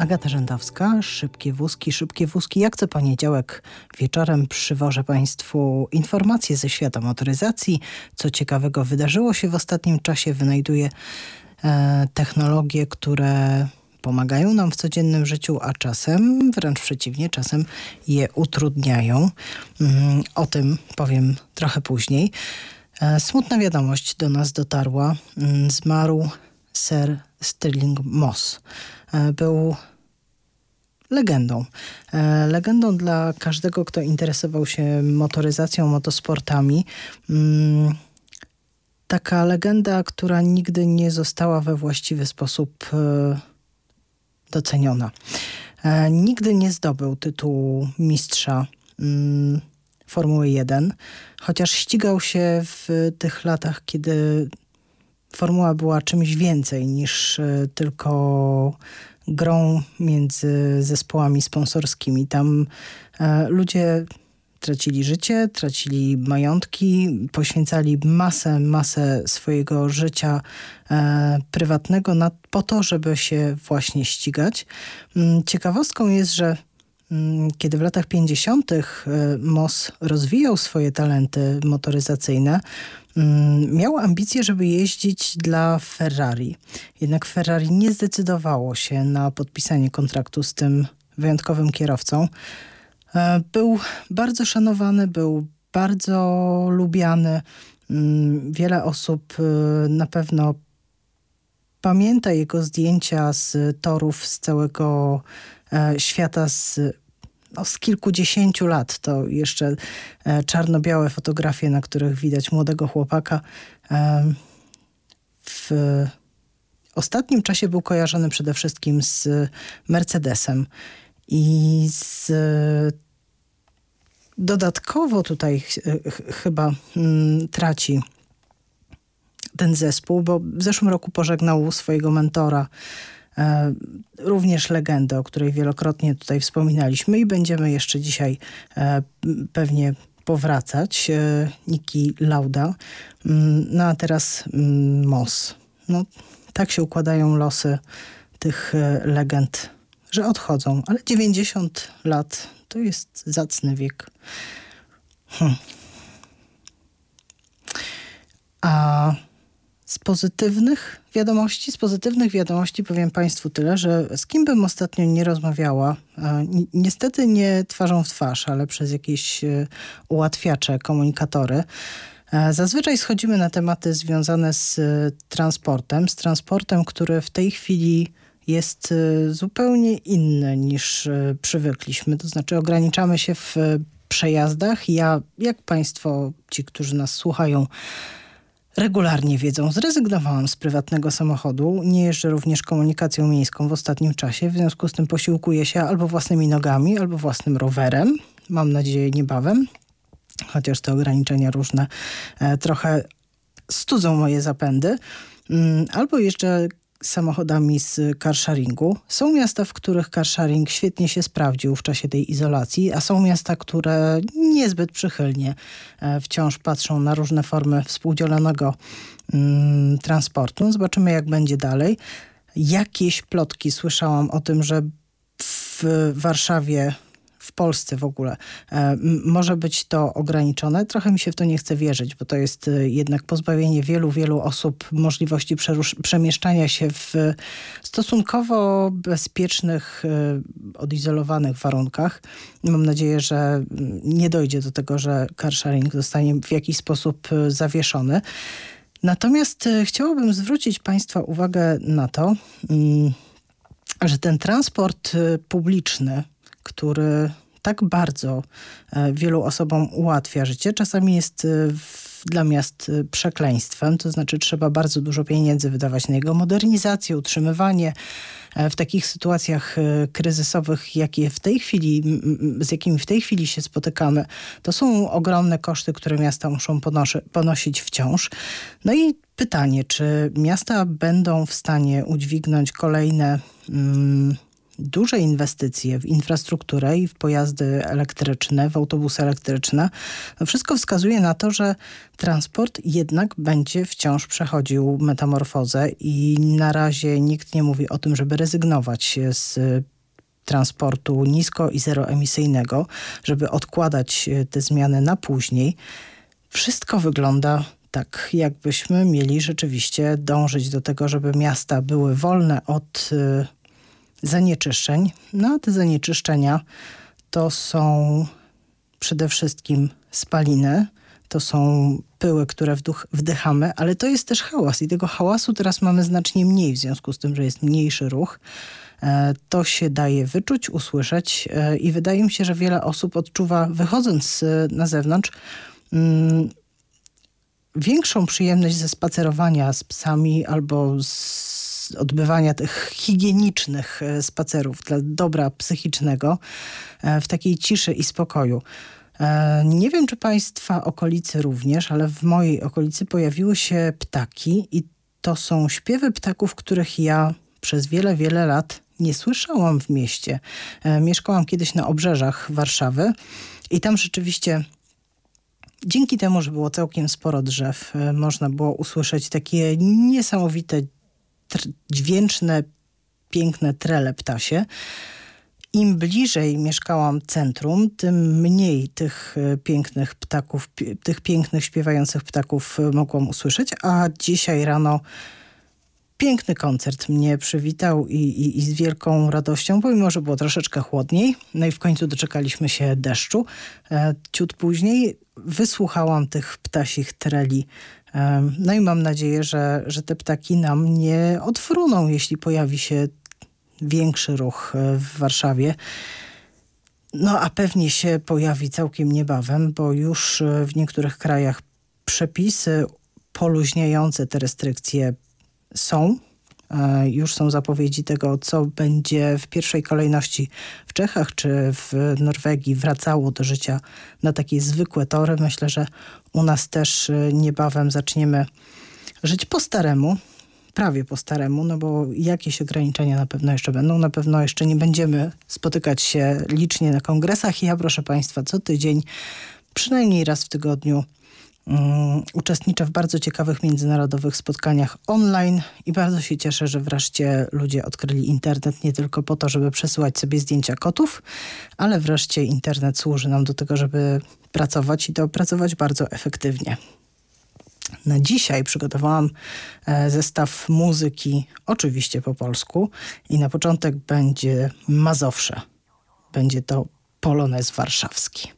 Agata Rzędowska, Szybkie Wózki, Szybkie Wózki. Jak co poniedziałek wieczorem przywożę Państwu informacje ze świata motoryzacji. Co ciekawego wydarzyło się w ostatnim czasie. Wynajduję e, technologie, które pomagają nam w codziennym życiu, a czasem, wręcz przeciwnie, czasem je utrudniają. Mm, o tym powiem trochę później. E, smutna wiadomość do nas dotarła. Mm, zmarł Sir Stirling Moss. E, był legendą. E, legendą dla każdego, kto interesował się motoryzacją, motosportami. Mm, taka legenda, która nigdy nie została we właściwy sposób e, doceniona. Nigdy nie zdobył tytułu mistrza mm, Formuły 1, chociaż ścigał się w tych latach, kiedy formuła była czymś więcej niż e, tylko grą między zespołami sponsorskimi. Tam e, ludzie tracili życie, tracili majątki, poświęcali masę, masę swojego życia e, prywatnego na, po to, żeby się właśnie ścigać. Mm, ciekawostką jest, że kiedy w latach 50. Moss rozwijał swoje talenty motoryzacyjne, Mm, miał ambicje, żeby jeździć dla Ferrari. Jednak Ferrari nie zdecydowało się na podpisanie kontraktu z tym wyjątkowym kierowcą. E, był bardzo szanowany, był bardzo lubiany. Mm, wiele osób e, na pewno pamięta jego zdjęcia z torów z całego e, świata, z no, z kilkudziesięciu lat. To jeszcze e, czarno-białe fotografie, na których widać młodego chłopaka. E, w ostatnim czasie był kojarzony przede wszystkim z Mercedesem i z dodatkowo tutaj ch chyba mm, traci ten zespół, bo w zeszłym roku pożegnał swojego mentora E, również legendę, o której wielokrotnie tutaj wspominaliśmy i będziemy jeszcze dzisiaj e, pewnie powracać. E, Niki Lauda. Mm, no a teraz mm, Moss. No, tak się układają losy tych legend, że odchodzą. Ale 90 lat to jest zacny wiek. Hm. A z pozytywnych wiadomości, z pozytywnych wiadomości powiem Państwu tyle, że z kim bym ostatnio nie rozmawiała, niestety nie twarzą w twarz, ale przez jakieś e, ułatwiacze, komunikatory, e, Zazwyczaj schodzimy na tematy związane z e, transportem, z transportem, który w tej chwili jest zupełnie inny niż przywykliśmy. To znaczy ograniczamy się w przejazdach. Ja, jak Państwo, ci, którzy nas słuchają, regularnie wiedzą. Zrezygnowałam z prywatnego samochodu. Nie jeżdżę również komunikacją miejską w ostatnim czasie. W związku z tym posiłkuję się albo własnymi nogami, albo własnym rowerem. Mam nadzieję niebawem. Chociaż te ograniczenia różne e, trochę studzą moje zapędy. Mm, albo jeszcze samochodami z carsharingu. Są miasta, w których carsharing świetnie się sprawdził w czasie tej izolacji, a są miasta, które niezbyt przychylnie e, wciąż patrzą na różne formy współdzielonego mm, transportu. Zobaczymy, jak będzie dalej. Jakieś plotki słyszałam o tym, że w Warszawie w Polsce w ogóle e, może być to ograniczone. Trochę mi się w to nie chce wierzyć, bo to jest e, jednak pozbawienie wielu, wielu osób możliwości przemieszczania się w stosunkowo bezpiecznych, e, odizolowanych warunkach. Mam nadzieję, że nie dojdzie do tego, że carsharing zostanie w jakiś sposób zawieszony. Natomiast chciałabym zwrócić Państwa uwagę na to, mm, że ten transport publiczny, który tak bardzo e, wielu osobom ułatwia życie, czasami jest e, dla miast e, przekleństwem, to znaczy trzeba bardzo dużo pieniędzy wydawać na jego modernizację, utrzymywanie. W takich sytuacjach kryzysowych, jakie w tej chwili, z jakimi w tej chwili się spotykamy, to są ogromne koszty, które miasta muszą ponoszy, ponosić wciąż. No i pytanie, czy miasta będą w stanie udźwignąć kolejne mm, duże inwestycje w infrastrukturę i w pojazdy elektryczne, w autobusy elektryczne, no wszystko wskazuje na to, że transport jednak będzie wciąż przechodził metamorfozę i na razie nikt nie mówi o tym, żeby rezygnować z transportu nisko i zeroemisyjnego, żeby odkładać te zmiany na później. Wszystko wygląda tak, jakbyśmy mieli rzeczywiście dążyć do tego, żeby miasta były wolne od y, zanieczyszczeń. No a te zanieczyszczenia to są przede wszystkim spaliny, to są pyły, które wduch, wdychamy, ale to jest też hałas i tego hałasu teraz mamy znacznie mniej w związku z tym, że jest mniejszy ruch. E, to się daje wyczuć, usłyszeć e, i wydaje mi się, że wiele osób odczuwa, wychodząc e, na zewnątrz, mm, większą przyjemność ze spacerowania z psami albo z odbywania tych higienicznych spacerów dla dobra psychicznego w takiej ciszy i spokoju. Nie wiem, czy Państwa okolicy również, ale w mojej okolicy pojawiły się ptaki i to są śpiewy ptaków, których ja przez wiele, wiele lat nie słyszałam w mieście. E, mieszkałam kiedyś na obrzeżach Warszawy i tam rzeczywiście dzięki temu, że było całkiem sporo drzew, e, można było usłyszeć takie niesamowite, dźwięczne, piękne trele ptasie. Im bliżej mieszkałam centrum, tym mniej tych e, pięknych ptaków, tych pięknych śpiewających ptaków mogłam usłyszeć, a dzisiaj rano piękny koncert mnie przywitał i, i, i, z wielką radością, pomimo, że było troszeczkę chłodniej. No i w końcu doczekaliśmy się deszczu. E, ciut później wysłuchałam tych ptasich treli. No i mam nadzieję, że, że te ptaki nam nie odfruną, jeśli pojawi się większy ruch e, w Warszawie. No a pewnie się pojawi całkiem niebawem, bo już e, w niektórych krajach przepisy poluźniające te restrykcje są. E, już są zapowiedzi tego, co będzie w pierwszej kolejności w Czechach czy w Norwegii wracało do życia na takie zwykłe tory. Myślę, że u nas też e, niebawem zaczniemy żyć po staremu, prawie po staremu, no bo jakieś ograniczenia na pewno jeszcze będą. Na pewno jeszcze nie będziemy spotykać się licznie na kongresach. Ja, proszę Państwa, co tydzień, przynajmniej raz w tygodniu um, uczestniczę w bardzo ciekawych międzynarodowych spotkaniach online i bardzo się cieszę, że wreszcie ludzie odkryli internet nie tylko po to, żeby przesyłać sobie zdjęcia kotów, ale wreszcie internet służy nam do tego, żeby pracować i to pracować bardzo efektywnie. Na dzisiaj przygotowałam e, zestaw muzyki, oczywiście po polsku, i na początek będzie Mazowsze. Będzie to polonez warszawski.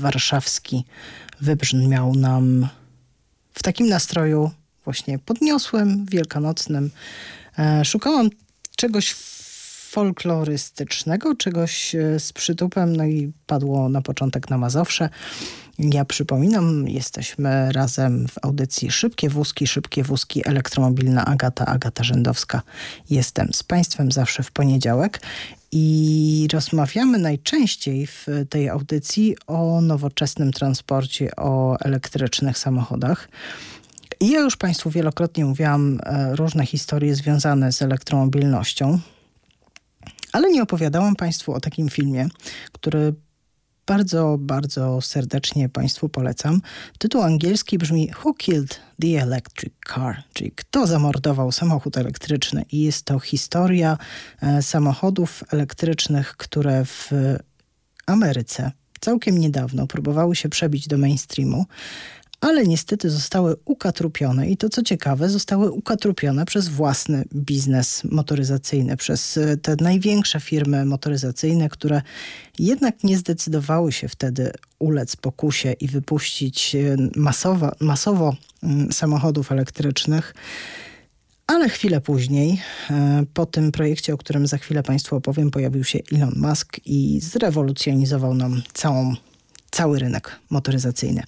Warszawski wybrzmiał nam w takim nastroju właśnie podniosłym, wielkanocnym. E, szukałam czegoś folklorystycznego, czegoś e, z przytupem, no i padło na początek na Mazowsze. Ja przypominam, jesteśmy razem w audycji Szybkie Wózki, Szybkie Wózki Elektromobilna Agata, Agata Rzędowska. Jestem z Państwem zawsze w poniedziałek i rozmawiamy najczęściej w tej audycji o nowoczesnym transporcie, o elektrycznych samochodach. I ja już Państwu wielokrotnie mówiłam e, różne historie związane z elektromobilnością, ale nie opowiadałam Państwu o takim filmie, który bardzo, bardzo serdecznie Państwu polecam. Tytuł angielski brzmi Who Killed the Electric Car? Czyli kto zamordował samochód elektryczny? I jest to historia e, samochodów elektrycznych, które w Ameryce całkiem niedawno próbowały się przebić do mainstreamu ale niestety zostały ukatrupione i to co ciekawe, zostały ukatrupione przez własny biznes motoryzacyjny, przez e, te największe firmy motoryzacyjne, które jednak nie zdecydowały się wtedy ulec pokusie i wypuścić e, masowo, masowo mm, samochodów elektrycznych. Ale chwilę później, e, po tym projekcie, o którym za chwilę Państwu opowiem, pojawił się Elon Musk i zrewolucjonizował nam całą cały rynek motoryzacyjny.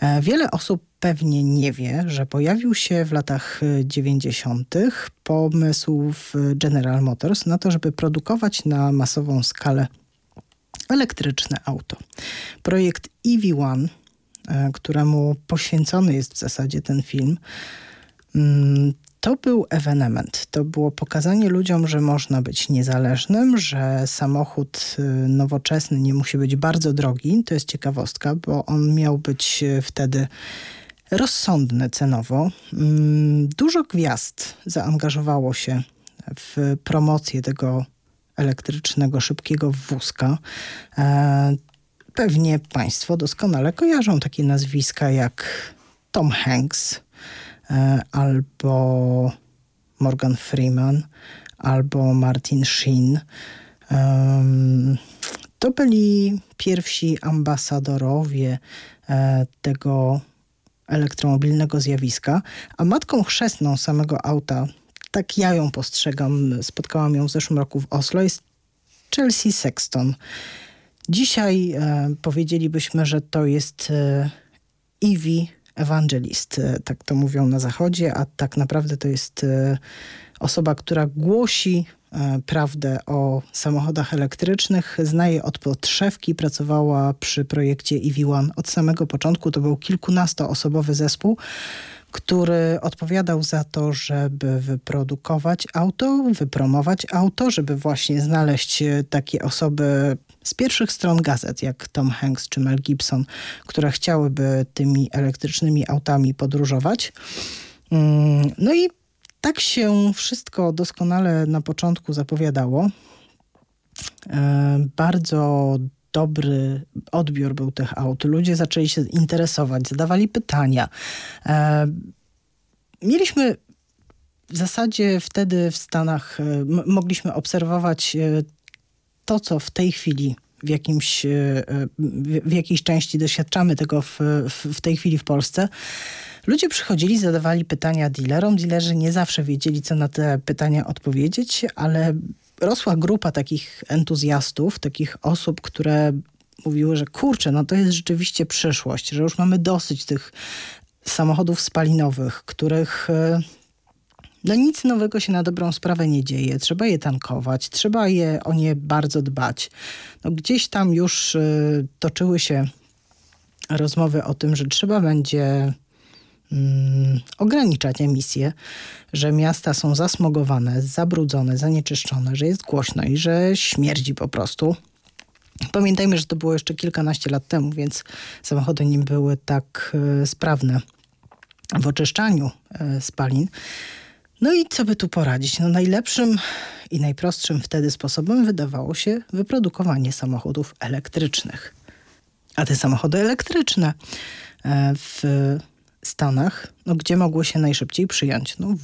E, wiele osób pewnie nie wie, że pojawił się w latach 90. pomysł w General Motors na to, żeby produkować na masową skalę elektryczne auto. Projekt EV1, e, któremu poświęcony jest w zasadzie ten film, mm, to był ewenement. To było pokazanie ludziom, że można być niezależnym, że samochód y, nowoczesny nie musi być bardzo drogi. To jest ciekawostka, bo on miał być y, wtedy rozsądny cenowo. Mm, dużo gwiazd zaangażowało się w promocję tego elektrycznego, szybkiego wózka. E, pewnie Państwo doskonale kojarzą takie nazwiska jak Tom Hanks, albo Morgan Freeman, albo Martin Sheen. To byli pierwsi ambasadorowie e, tego elektromobilnego zjawiska, a matką chrzestną samego auta, tak ja ją postrzegam, spotkałam ją w zeszłym roku w Oslo, jest Chelsea Sexton. Dzisiaj e, powiedzielibyśmy, że to jest e, Evie ewangelist, e, tak to mówią na zachodzie, a tak naprawdę to jest e, osoba, która głosi e, prawdę o samochodach elektrycznych. Znaje od podszewki, pracowała przy projekcie EV1 od samego początku. To był kilkunastoosobowy zespół, który odpowiadał za to, żeby wyprodukować auto, wypromować auto, żeby właśnie znaleźć takie osoby z pierwszych stron gazet, jak Tom Hanks czy Mel Gibson, które chciałyby tymi elektrycznymi autami podróżować. Mm, no i tak się wszystko doskonale na początku zapowiadało. E, bardzo dobry odbiór był tych aut. Ludzie zaczęli się interesować, zadawali pytania. E, mieliśmy w zasadzie wtedy w Stanach, e, mogliśmy obserwować to, co w tej chwili w, jakimś, e, w jakiejś części doświadczamy tego w, w, tej chwili w Polsce. Ludzie przychodzili, zadawali pytania dealerom. Dealerzy nie zawsze wiedzieli, co na te pytania odpowiedzieć, ale rosła grupa takich entuzjastów, takich osób, które mówiły, że kurczę, no to jest rzeczywiście przyszłość, że już mamy dosyć tych samochodów spalinowych, których e, no nic nowego się na dobrą sprawę nie dzieje. Trzeba je tankować, trzeba je o nie bardzo dbać. No gdzieś tam już y, toczyły się rozmowy o tym, że trzeba będzie mm, ograniczać emisje, że miasta są zasmogowane, zabrudzone, zanieczyszczone, że jest głośno i że śmierdzi po prostu. Pamiętajmy, że to było jeszcze kilkanaście lat temu, więc samochody nie były tak y, sprawne w oczyszczaniu y, spalin. No i co by tu poradzić? No najlepszym i najprostszym wtedy sposobem wydawało się wyprodukowanie samochodów elektrycznych. A te samochody elektryczne e, w Stanach, no gdzie mogły się najszybciej przyjąć? No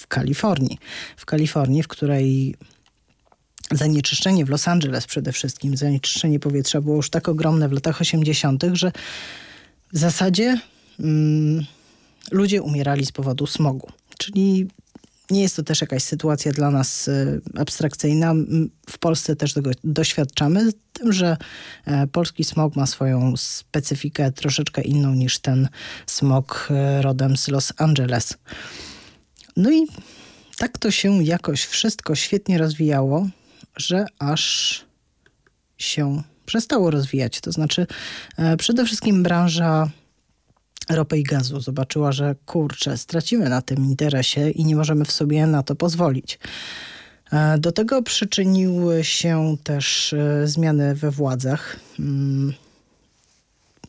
w Kalifornii. W Kalifornii, w której zanieczyszczenie w Los Angeles przede wszystkim, zanieczyszczenie powietrza było już tak ogromne w latach 80., że w zasadzie mm, ludzie umierali z powodu smogu. Czyli nie jest to też jakaś sytuacja dla nas y, abstrakcyjna. W Polsce też tego doświadczamy. tym, że e, polski smog ma swoją specyfikę troszeczkę inną niż ten smog e, rodem z Los Angeles. No i tak to się jakoś wszystko świetnie rozwijało, że aż się przestało rozwijać. To znaczy, e, przede wszystkim branża ropy i gazu zobaczyła, że kurczę, stracimy na tym interesie i nie możemy w sobie na to pozwolić. E, do tego przyczyniły się też e, zmiany we władzach. Mm,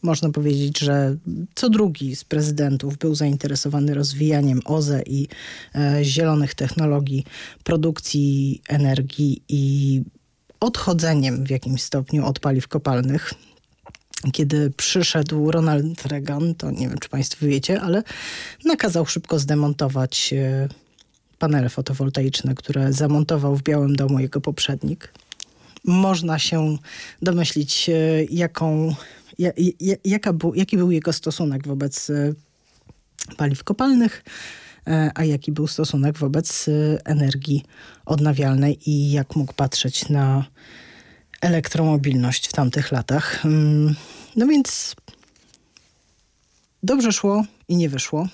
można powiedzieć, że co drugi z prezydentów był zainteresowany rozwijaniem OZE i e, zielonych technologii produkcji energii i odchodzeniem w jakimś stopniu od paliw kopalnych. Kiedy przyszedł Ronald Reagan, to nie wiem, czy Państwo wiecie, ale nakazał szybko zdemontować panele fotowoltaiczne, które zamontował w Białym Domu jego poprzednik. Można się domyślić, e, jaką, jaka był, jaki był jego stosunek wobec e, paliw kopalnych, e, a jaki był stosunek wobec energii odnawialnej i jak mógł patrzeć na elektromobilność w tamtych latach. Mm, no więc dobrze szło i nie wyszło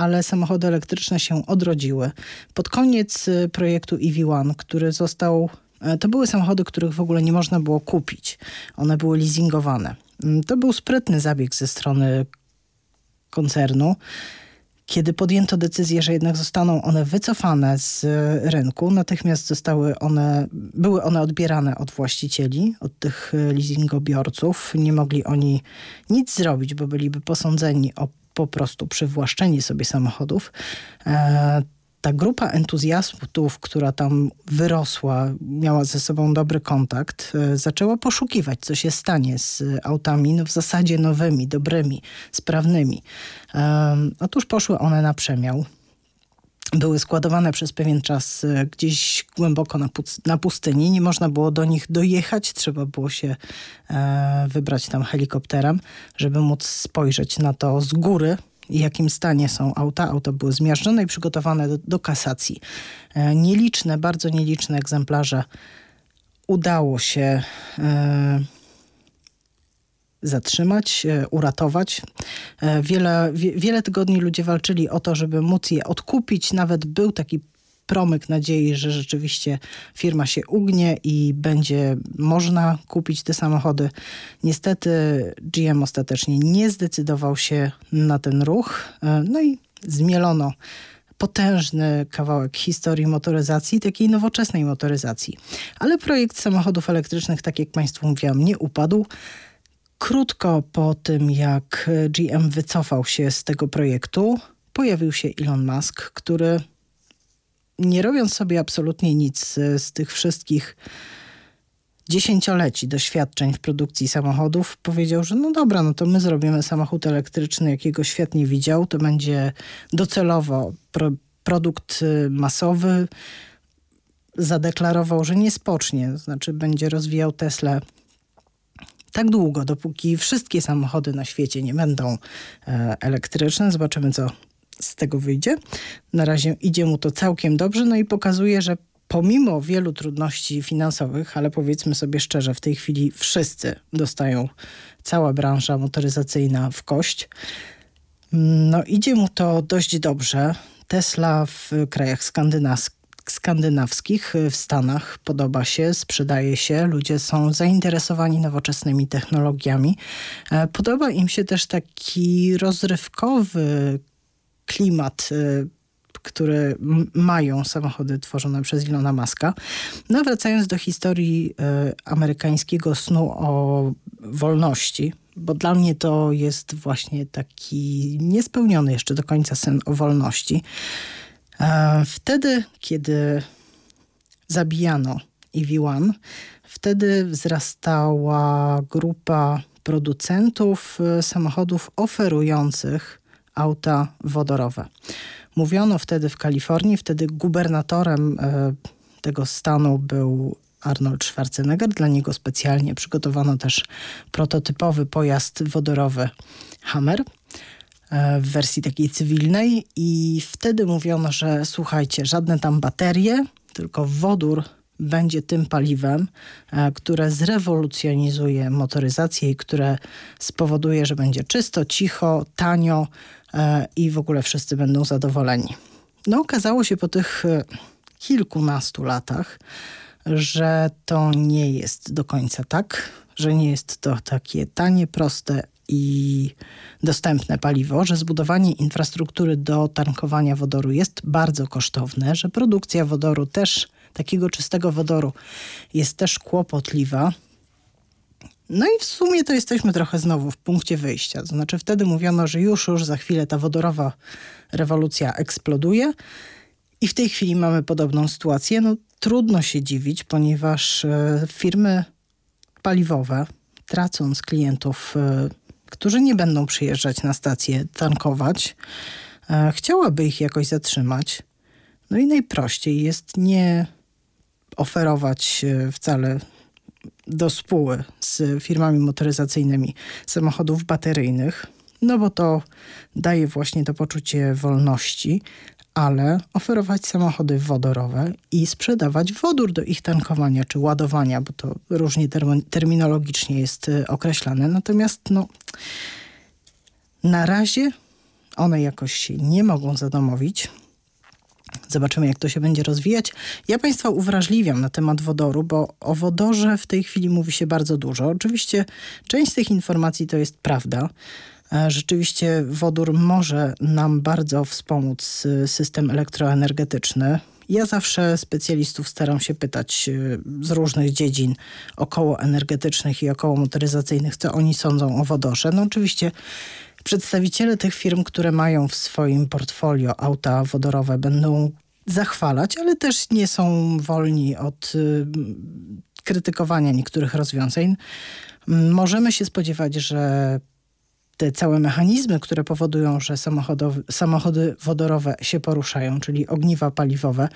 ale samochody elektryczne się odrodziły. Pod koniec y, projektu EV1, który został e, to były samochody, których w ogóle nie można było kupić. One były leasingowane. Mm, to był sprytny zabieg ze strony koncernu. Kiedy podjęto decyzję, że jednak zostaną one wycofane z rynku, natychmiast zostały one, były one odbierane od właścicieli, od tych y, leasingobiorców. Nie mogli oni nic zrobić, bo byliby posądzeni o po prostu przywłaszczenie sobie samochodów. Ta grupa entuzjastów, która tam wyrosła, miała ze sobą dobry kontakt, e, zaczęła poszukiwać, co się stanie z autami no w zasadzie nowymi, dobrymi, sprawnymi. E, otóż poszły one na przemiał były składowane przez pewien czas e, gdzieś głęboko na, na pustyni. Nie można było do nich dojechać, trzeba było się e, wybrać tam helikopterem, żeby móc spojrzeć na to z góry, jakim stanie są auta. Auta były zmiażdżone i przygotowane do, do kasacji. E, nieliczne, bardzo nieliczne egzemplarze udało się e, zatrzymać, e, uratować. Wiele, wiele tygodni ludzie walczyli o to, żeby móc je odkupić. Nawet był taki promyk nadziei, że rzeczywiście firma się ugnie i będzie można kupić te samochody. Niestety GM ostatecznie nie zdecydował się na ten ruch. No i zmielono potężny kawałek historii motoryzacji, takiej nowoczesnej motoryzacji. Ale projekt samochodów elektrycznych, tak jak Państwu mówiłam, nie upadł. Krótko po tym, jak GM wycofał się z tego projektu, pojawił się Elon Musk, który nie robiąc sobie absolutnie nic z, tych wszystkich dziesięcioleci doświadczeń w produkcji samochodów, powiedział, że no dobra, no to my zrobimy samochód elektryczny, jakiego świat nie widział. To będzie docelowo pro, produkt y, masowy. Zadeklarował, że nie spocznie, znaczy będzie rozwijał Tesla tak długo, dopóki wszystkie samochody na świecie nie będą e, elektryczne. Zobaczymy, co tego wyjdzie. Na razie idzie mu to całkiem dobrze, no i pokazuje, że pomimo wielu trudności finansowych, ale powiedzmy sobie szczerze, w tej chwili wszyscy dostają, cała branża motoryzacyjna w kość. No idzie mu to dość dobrze. Tesla w krajach skandynawskich w Stanach podoba się, sprzedaje się, ludzie są zainteresowani nowoczesnymi technologiami. E, podoba im się też taki rozrywkowy klimat e, który mają samochody tworzone przez Ilona Maska. No wracając do historii y, amerykańskiego snu o wolności, bo dla mnie to jest właśnie taki niespełniony jeszcze do końca sen o wolności. Wtedy, kiedy zabijano EV1, wtedy wzrastała grupa producentów y, samochodów oferujących auta wodorowe. Mówiono wtedy w Kalifornii, wtedy gubernatorem y, tego stanu był Arnold Schwarzenegger. Dla niego specjalnie przygotowano też prototypowy pojazd wodorowy Hammer. E, w wersji takiej cywilnej i wtedy mówiono, że słuchajcie, żadne tam baterie, tylko wodór będzie tym paliwem, e, które zrewolucjonizuje motoryzację i które spowoduje, że będzie czysto, cicho, tanio e, i w ogóle wszyscy będą zadowoleni. No, okazało się po tych e, kilkunastu latach, że to nie jest do końca tak, że nie jest to takie tanie, proste i dostępne paliwo, że zbudowanie infrastruktury do tankowania wodoru jest bardzo kosztowne, że produkcja wodoru też, takiego czystego wodoru jest też kłopotliwa. No i w sumie to jesteśmy trochę znowu w punkcie wyjścia. To znaczy wtedy mówiono, że już, już za chwilę ta wodorowa rewolucja eksploduje i w tej chwili mamy podobną sytuację. No trudno się dziwić, ponieważ e, firmy paliwowe, tracąc klientów e, którzy nie będą przyjeżdżać na stację tankować, e, chciałaby ich jakoś zatrzymać. No i najprościej jest nie oferować wcale do spóły z firmami motoryzacyjnymi samochodów bateryjnych, no bo to daje właśnie to poczucie wolności, ale oferować samochody wodorowe i sprzedawać wodór do ich tankowania czy ładowania, bo to różnie terminologicznie jest y, określane. Natomiast no, na razie one jakoś się nie mogą zadomowić. Zobaczymy, jak to się będzie rozwijać. Ja Państwa uwrażliwiam na temat wodoru, bo o wodorze w tej chwili mówi się bardzo dużo. Oczywiście część z tych informacji to jest prawda. E, rzeczywiście wodór może nam bardzo wspomóc y, system elektroenergetyczny. Ja zawsze specjalistów staram się pytać y, z różnych dziedzin okołoenergetycznych i okołomotoryzacyjnych, co oni sądzą o wodorze. No oczywiście przedstawiciele tych firm, które mają w swoim portfolio auta wodorowe będą zachwalać, ale też nie są wolni od y, krytykowania niektórych rozwiązań. Możemy się spodziewać, że te całe mechanizmy, które powodują, że samochody wodorowe się poruszają, czyli ogniwa paliwowe,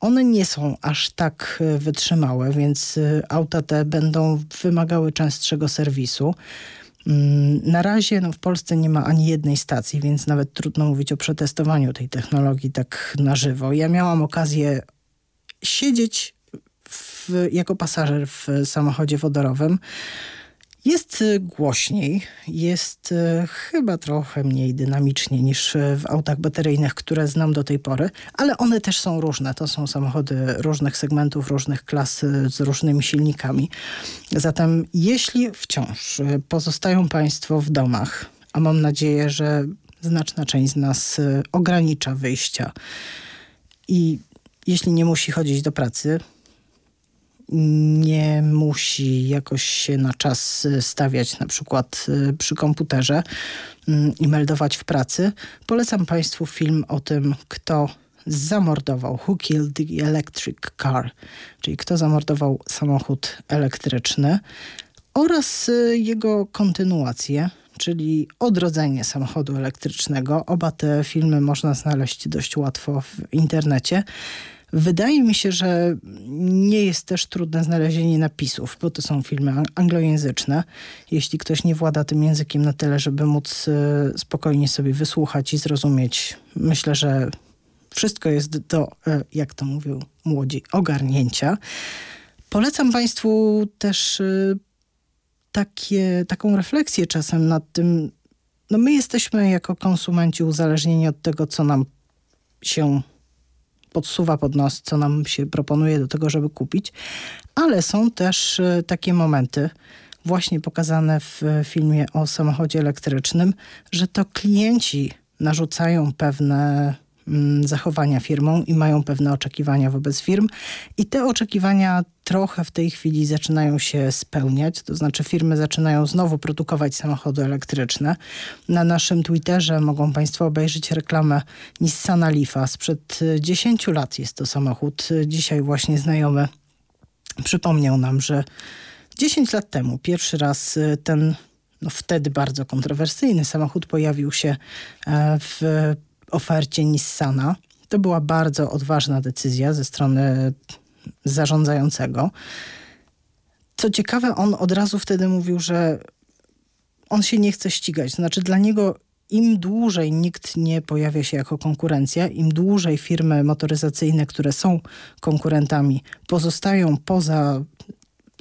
one nie są aż tak e, wytrzymałe, więc e, auta te będą wymagały częstszego serwisu. Mm, na razie no, w Polsce nie ma ani jednej stacji, więc nawet trudno mówić o przetestowaniu tej technologii tak na żywo. Ja miałam okazję siedzieć w, jako pasażer w samochodzie wodorowym. Jest y, głośniej, jest y, chyba trochę mniej dynamicznie niż y, w autach bateryjnych, które znam do tej pory, ale one też są różne. To są samochody różnych segmentów, różnych klas z różnymi silnikami. Zatem jeśli wciąż pozostają Państwo w domach, a mam nadzieję, że znaczna część z nas ogranicza wyjścia i jeśli nie musi chodzić do pracy, nie musi jakoś się na czas stawiać na przykład y, przy komputerze mm, i meldować w pracy. Polecam Państwu film o tym, kto zamordował Who Killed the Electric Car, czyli kto zamordował samochód elektryczny oraz y, jego kontynuację, czyli odrodzenie samochodu elektrycznego. Oba te filmy można znaleźć dość łatwo w internecie. Wydaje mi się, że nie jest też trudne znalezienie napisów, bo to są filmy anglojęzyczne. Jeśli ktoś nie włada tym językiem na tyle, żeby móc e, spokojnie sobie wysłuchać i zrozumieć, myślę, że wszystko jest do, e, jak to mówią młodzi, ogarnięcia. Polecam Państwu też e, takie, taką refleksję czasem nad tym, no my jesteśmy jako konsumenci uzależnieni od tego, co nam się podsuwa pod nos, co nam się proponuje do tego, żeby kupić, ale są też e, takie momenty, właśnie pokazane w filmie o samochodzie elektrycznym, że to klienci narzucają pewne zachowania firmą i mają pewne oczekiwania wobec firm. I te oczekiwania trochę w tej chwili zaczynają się spełniać, to znaczy firmy zaczynają znowu produkować samochody elektryczne. Na naszym Twitterze mogą Państwo obejrzeć reklamę Nissana Leafa. Sprzed 10 lat jest to samochód. Dzisiaj właśnie znajomy przypomniał nam, że 10 lat temu pierwszy raz ten no wtedy bardzo kontrowersyjny samochód pojawił się e, w ofercie Nissana. To była bardzo odważna decyzja ze strony zarządzającego. Co ciekawe, on od razu wtedy mówił, że on się nie chce ścigać. Znaczy, dla niego im dłużej nikt nie pojawia się jako konkurencja, im dłużej firmy motoryzacyjne, które są konkurentami, pozostają poza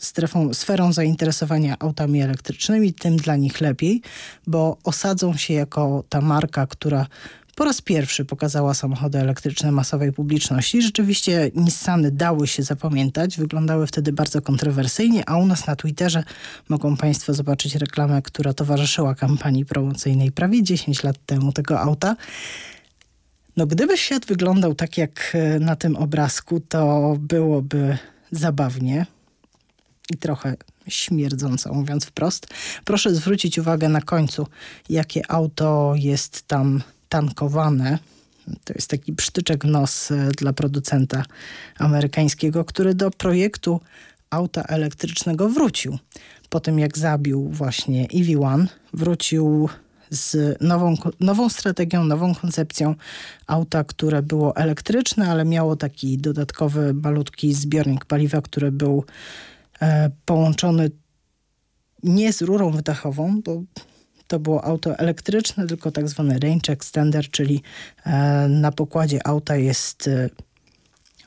strefą, sferą zainteresowania autami elektrycznymi, tym dla nich lepiej, bo osadzą się jako ta marka, która po raz pierwszy pokazała samochody elektryczne masowej publiczności. Rzeczywiście Nissany dały się zapamiętać, wyglądały wtedy bardzo kontrowersyjnie, a u nas na Twitterze mogą Państwo zobaczyć reklamę, która towarzyszyła kampanii promocyjnej prawie 10 lat temu tego auta. No gdyby świat wyglądał tak jak e, na tym obrazku, to byłoby zabawnie i trochę śmierdząco, mówiąc wprost. Proszę zwrócić uwagę na końcu, jakie auto jest tam tankowane. To jest taki przytyczek nos e, dla producenta amerykańskiego, który do projektu auta elektrycznego wrócił. Po tym jak zabił właśnie EV1, wrócił z nową, nową strategią, nową koncepcją auta, które było elektryczne, ale miało taki dodatkowy malutki zbiornik paliwa, który był e, połączony nie z rurą wydechową, bo to było auto elektryczne, tylko tak zwany range extender, czyli e, na pokładzie auta jest e,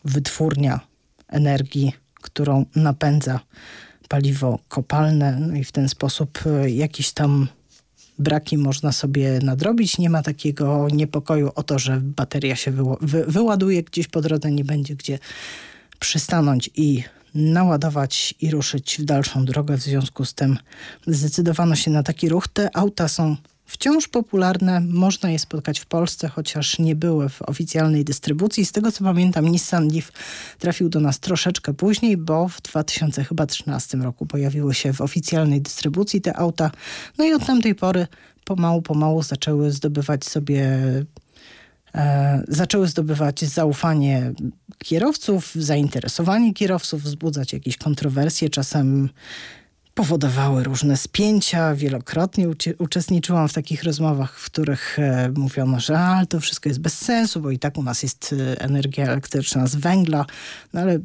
wytwórnia energii, którą napędza paliwo kopalne, no i w ten sposób e, jakiś tam braki można sobie nadrobić. Nie ma takiego niepokoju o to, że bateria się wy wyładuje gdzieś po drodze, nie będzie gdzie przystanąć i naładować i ruszyć w dalszą drogę. W związku z tym zdecydowano się na taki ruch. Te auta są wciąż popularne. Można je spotkać w Polsce, chociaż nie były w oficjalnej dystrybucji. Z tego co pamiętam, Nissan Leaf trafił do nas troszeczkę później, bo w 2013 roku pojawiły się w oficjalnej dystrybucji te auta. No i od tamtej pory pomału, pomału zaczęły zdobywać sobie zaczęły zdobywać zaufanie kierowców, zainteresowanie kierowców, wzbudzać jakieś kontrowersje, czasem powodowały różne spięcia. Wielokrotnie uczestniczyłam w takich rozmowach, w których e, mówiono, że a, to wszystko jest bez sensu, bo i tak u nas jest e, energia elektryczna z węgla. No ale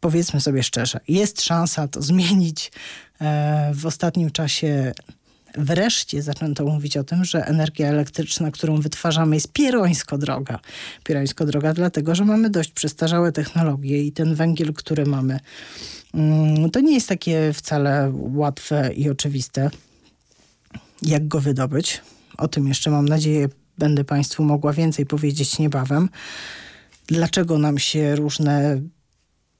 powiedzmy sobie szczerze, jest szansa to zmienić. w ostatnim czasie wreszcie zaczęto mówić o tym, że energia elektryczna, którą wytwarzamy jest pierońsko droga. Pierońsko droga dlatego, że mamy dość przestarzałe technologie i ten węgiel, który mamy, mm, to nie jest takie wcale łatwe i oczywiste, jak go wydobyć. O tym jeszcze mam nadzieję będę Państwu mogła więcej powiedzieć niebawem. Dlaczego nam się różne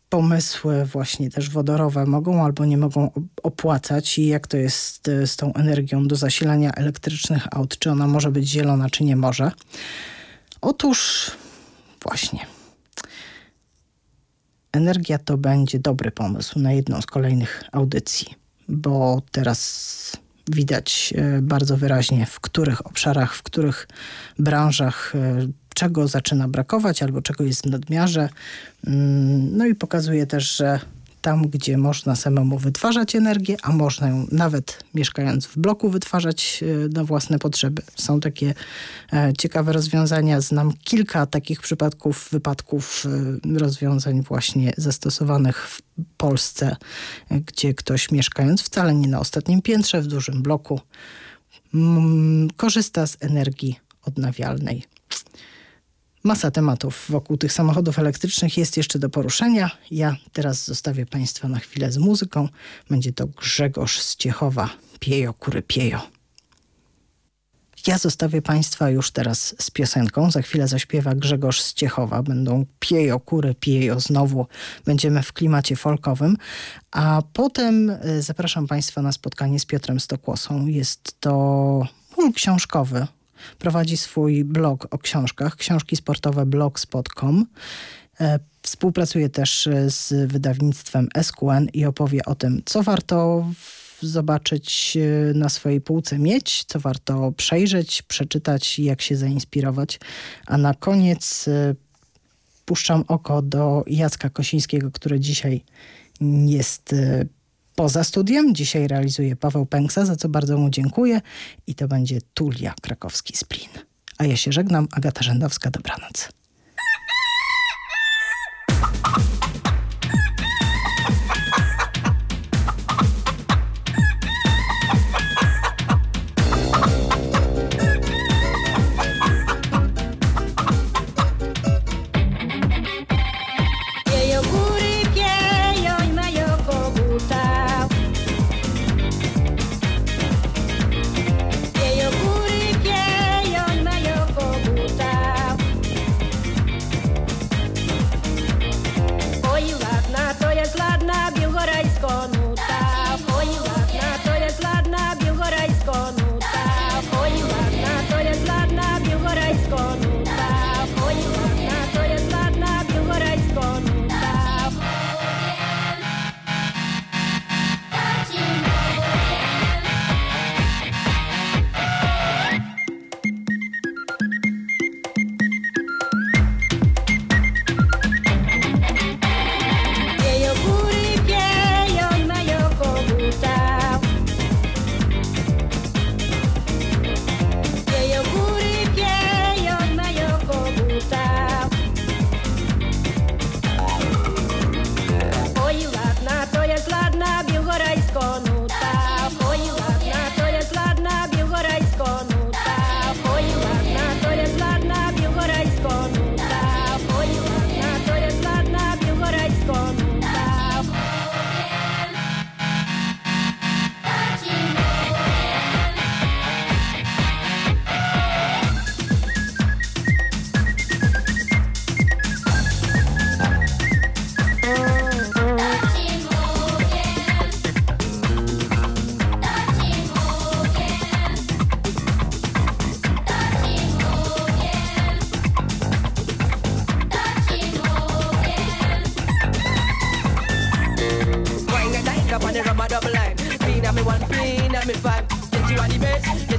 pomysły właśnie też wodorowe mogą albo nie mogą opłacać i jak to jest e, z tą energią do zasilania elektrycznych aut, czy ona może być zielona, czy nie może. Otóż właśnie energia to będzie dobry pomysł na jedną z kolejnych audycji, bo teraz widać e, bardzo wyraźnie w których obszarach, w których branżach e, czego zaczyna brakować albo czego jest w nadmiarze. Mm, no i pokazuje też, że tam, gdzie można samemu wytwarzać energię, a można ją nawet mieszkając w bloku wytwarzać e, na własne potrzeby. Są takie e, ciekawe rozwiązania. Znam kilka takich przypadków, wypadków e, rozwiązań właśnie zastosowanych w Polsce, gdzie ktoś mieszkając wcale nie na ostatnim piętrze, w dużym bloku, mm, korzysta z energii odnawialnej. Masa tematów wokół tych samochodów elektrycznych jest jeszcze do poruszenia. Ja teraz zostawię Państwa na chwilę z muzyką. Będzie to Grzegorz z Ciechowa. Piejo, kury, piejo. Ja zostawię Państwa już teraz z piosenką. Za chwilę zaśpiewa Grzegorz z Ciechowa. Będą piejo, kury, piejo. Znowu będziemy w klimacie folkowym. A potem y, zapraszam Państwa na spotkanie z Piotrem Stokłosą. Jest to książkowy Prowadzi swój blog o książkach, książki sportowe blogspot.com. E, współpracuje też e, z wydawnictwem SQN i opowie o tym, co warto zobaczyć e, na swojej półce mieć, co warto przejrzeć, przeczytać jak się zainspirować. A na koniec puszczam oko do Jacka Kosińskiego, który dzisiaj jest poza studiem. Dzisiaj realizuje Paweł Pęksa, za co bardzo mu dziękuję. I to będzie Tulia Krakowski Splin. A ja się żegnam, Agata Rzędowska, dobranoc.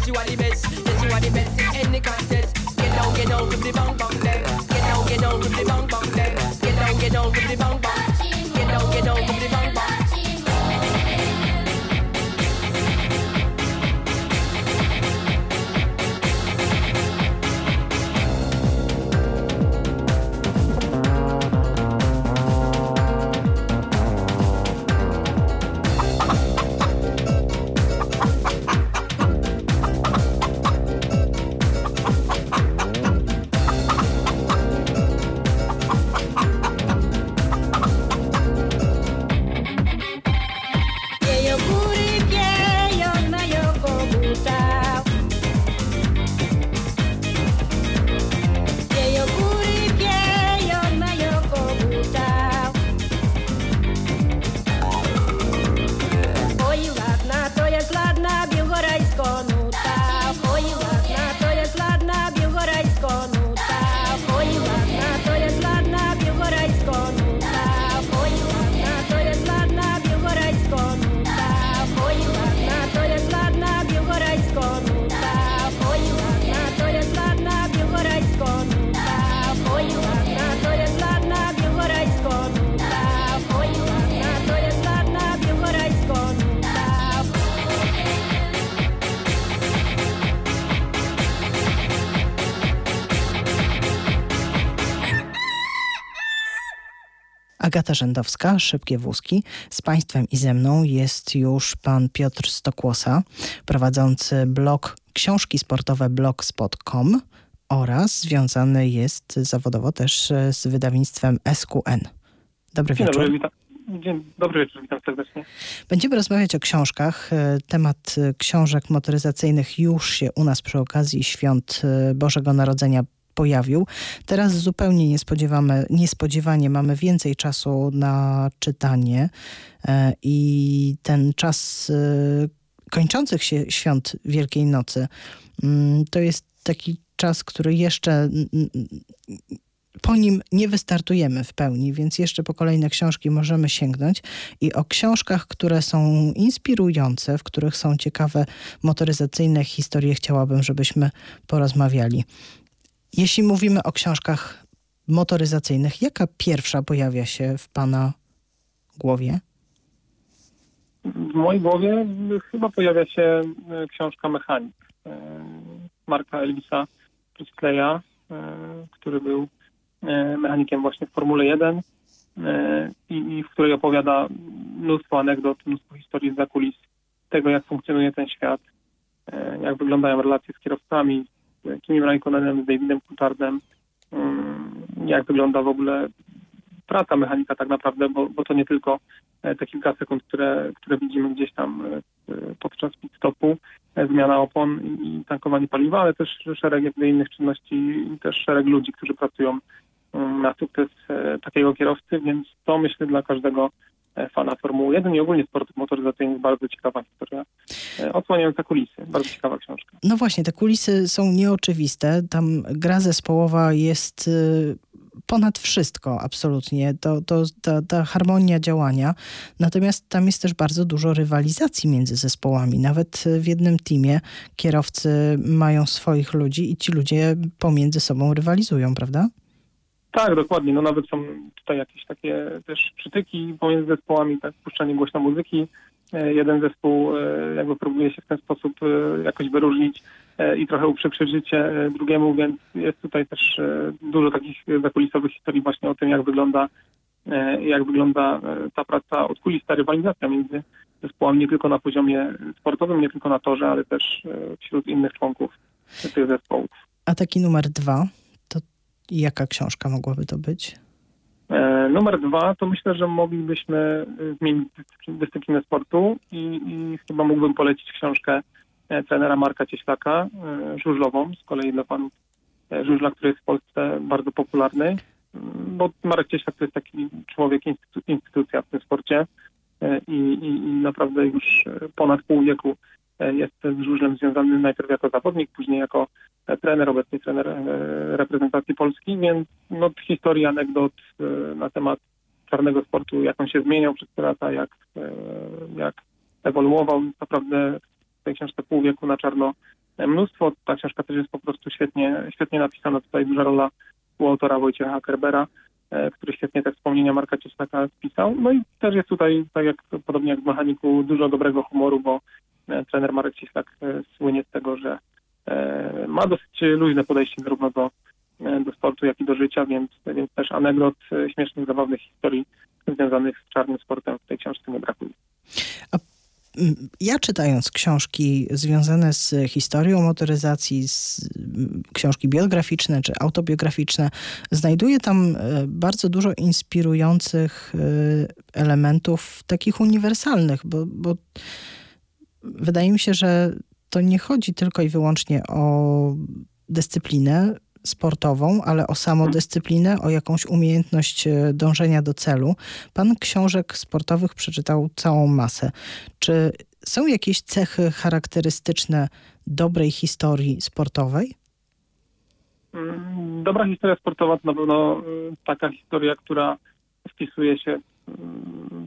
You are the best. Yes, you are the best in any contest. Get down, get down with the bang bang then. Get down, get down with the bang bang then. Get down, get down with the bang bang. Agata Rzędowska, Szybkie Wózki. Z Państwem i ze mną jest już pan Piotr Stokłosa, prowadzący blog książki sportowe blogspot.com oraz związany jest zawodowo też e, z wydawnictwem SQN. Dobry Dzień wieczór. dobry, witam. Dzień dobry wieczór, witam serdecznie. Będziemy rozmawiać o książkach. E, Temat e, książek motoryzacyjnych już się u nas przy okazji świąt Bożego Narodzenia pojawił. Teraz zupełnie niespodziewane, niespodziewanie mamy więcej czasu na czytanie e, i ten czas e, kończących się świąt Wielkiej Nocy mm, to jest taki czas, który jeszcze po nim nie wystartujemy w pełni, więc jeszcze po kolejne książki możemy sięgnąć. I o książkach, które są inspirujące, w których są ciekawe motoryzacyjne historie, chciałabym, żebyśmy porozmawiali. Jeśli mówimy o książkach motoryzacyjnych, jaka pierwsza pojawia się w Pana głowie? W mojej głowie chyba pojawia się e, książka Mechanik e, Marka Elvisa Preskleya, e, który był mechanikiem właśnie w Formule 1 e, i, w której opowiada mnóstwo anegdot, mnóstwo historii z kulis tego, jak funkcjonuje ten świat, jak wyglądają relacje z kierowcami, Kimim Raikkonenem, z Davidem Coulthardem, mm, jak wygląda w ogóle praca mechanika tak naprawdę, bo, bo to nie tylko e, te kilka sekund, które, które widzimy gdzieś tam e, podczas pit stopu, e, zmiana opon i tankowanie paliwa, ale też szereg innych czynności i też szereg ludzi, którzy pracują mm, na sukces takiego kierowcy, więc to myślę dla każdego fana Formuły 1 i ogólnie sportów motoryzacyjnych bardzo ciekawa historia, e, odsłaniająca kulisy. Bardzo ciekawa książka. No właśnie, te kulisy są nieoczywiste. Tam gra zespołowa jest y, ponad wszystko, absolutnie. To, to, ta, ta harmonia działania. Natomiast tam jest też bardzo dużo rywalizacji między zespołami. Nawet w jednym teamie kierowcy mają swoich ludzi i ci ludzie pomiędzy sobą rywalizują, prawda? Tak, dokładnie. No nawet są tutaj jakieś takie też przytyki pomiędzy zespołami, tak, puszczanie głośno muzyki. E, Jeden zespół e, jakby próbuje się w ten sposób e, jakoś wyróżnić i trochę uprzykrzyć życie drugiemu, więc jest tutaj też dużo takich zakulisowych historii właśnie o tym, jak wygląda jak wygląda ta praca od kulis, rywalizacja między zespołami nie tylko na poziomie sportowym, nie tylko na torze, ale też wśród innych członków tych zespołów. A taki numer dwa, to jaka książka mogłaby to być? E, Numer dwa, to myślę, że moglibyśmy e, zmienić dyscyplin- dyscyplinę sportu i, i chyba mógłbym polecić książkę e, trenera Marka Cieślaka, żużlową, z kolei dla panów żużla, który jest w Polsce bardzo popularny, Mm, bo Marek Cieślak to jest taki człowiek, instytu- instytucja w tym sporcie i, i, i naprawdę już ponad pół wieku e, jest z żużlem związany najpierw jako zawodnik, później jako e, trener, obecnie trener e, reprezentacji Polski, więc no, historii, anegdot na temat czarnego sportu, jak on się zmieniał przez te lata, jak, jak ewoluował, naprawdę tej książce Pół wieku na czarno mnóstwo. Ta książka też jest po prostu świetnie, świetnie napisana. Tutaj duża rola współautora Wojciecha Kerbera, który świetnie te wspomnienia Marka Cieślaka spisał. No i też jest tutaj, tak jak podobnie jak w Mechaniku, dużo dobrego humoru, bo e, trener Marek Cieślak e, słynie z tego, że e, ma dosyć luźne podejście zarówno do, e, do sportu, jak i do życia, więc, więc też anegdot, e, śmiesznych, zabawnych historii związanych z czarnym sportem w tej książce nie brakuje. Ja czytając książki związane z historią motoryzacji, z, książki biograficzne czy autobiograficzne, znajduję tam e, bardzo dużo inspirujących e, elementów takich uniwersalnych, bo, bo wydaje mi się, że to nie chodzi tylko i wyłącznie o dyscyplinę sportową, ale o samodyscyplinę, o jakąś umiejętność e, dążenia do celu. Pan książek sportowych przeczytał całą masę. Czy są jakieś cechy charakterystyczne dobrej historii sportowej? Mm, Dobra historia sportowa to na pewno y, taka historia, która wpisuje się y,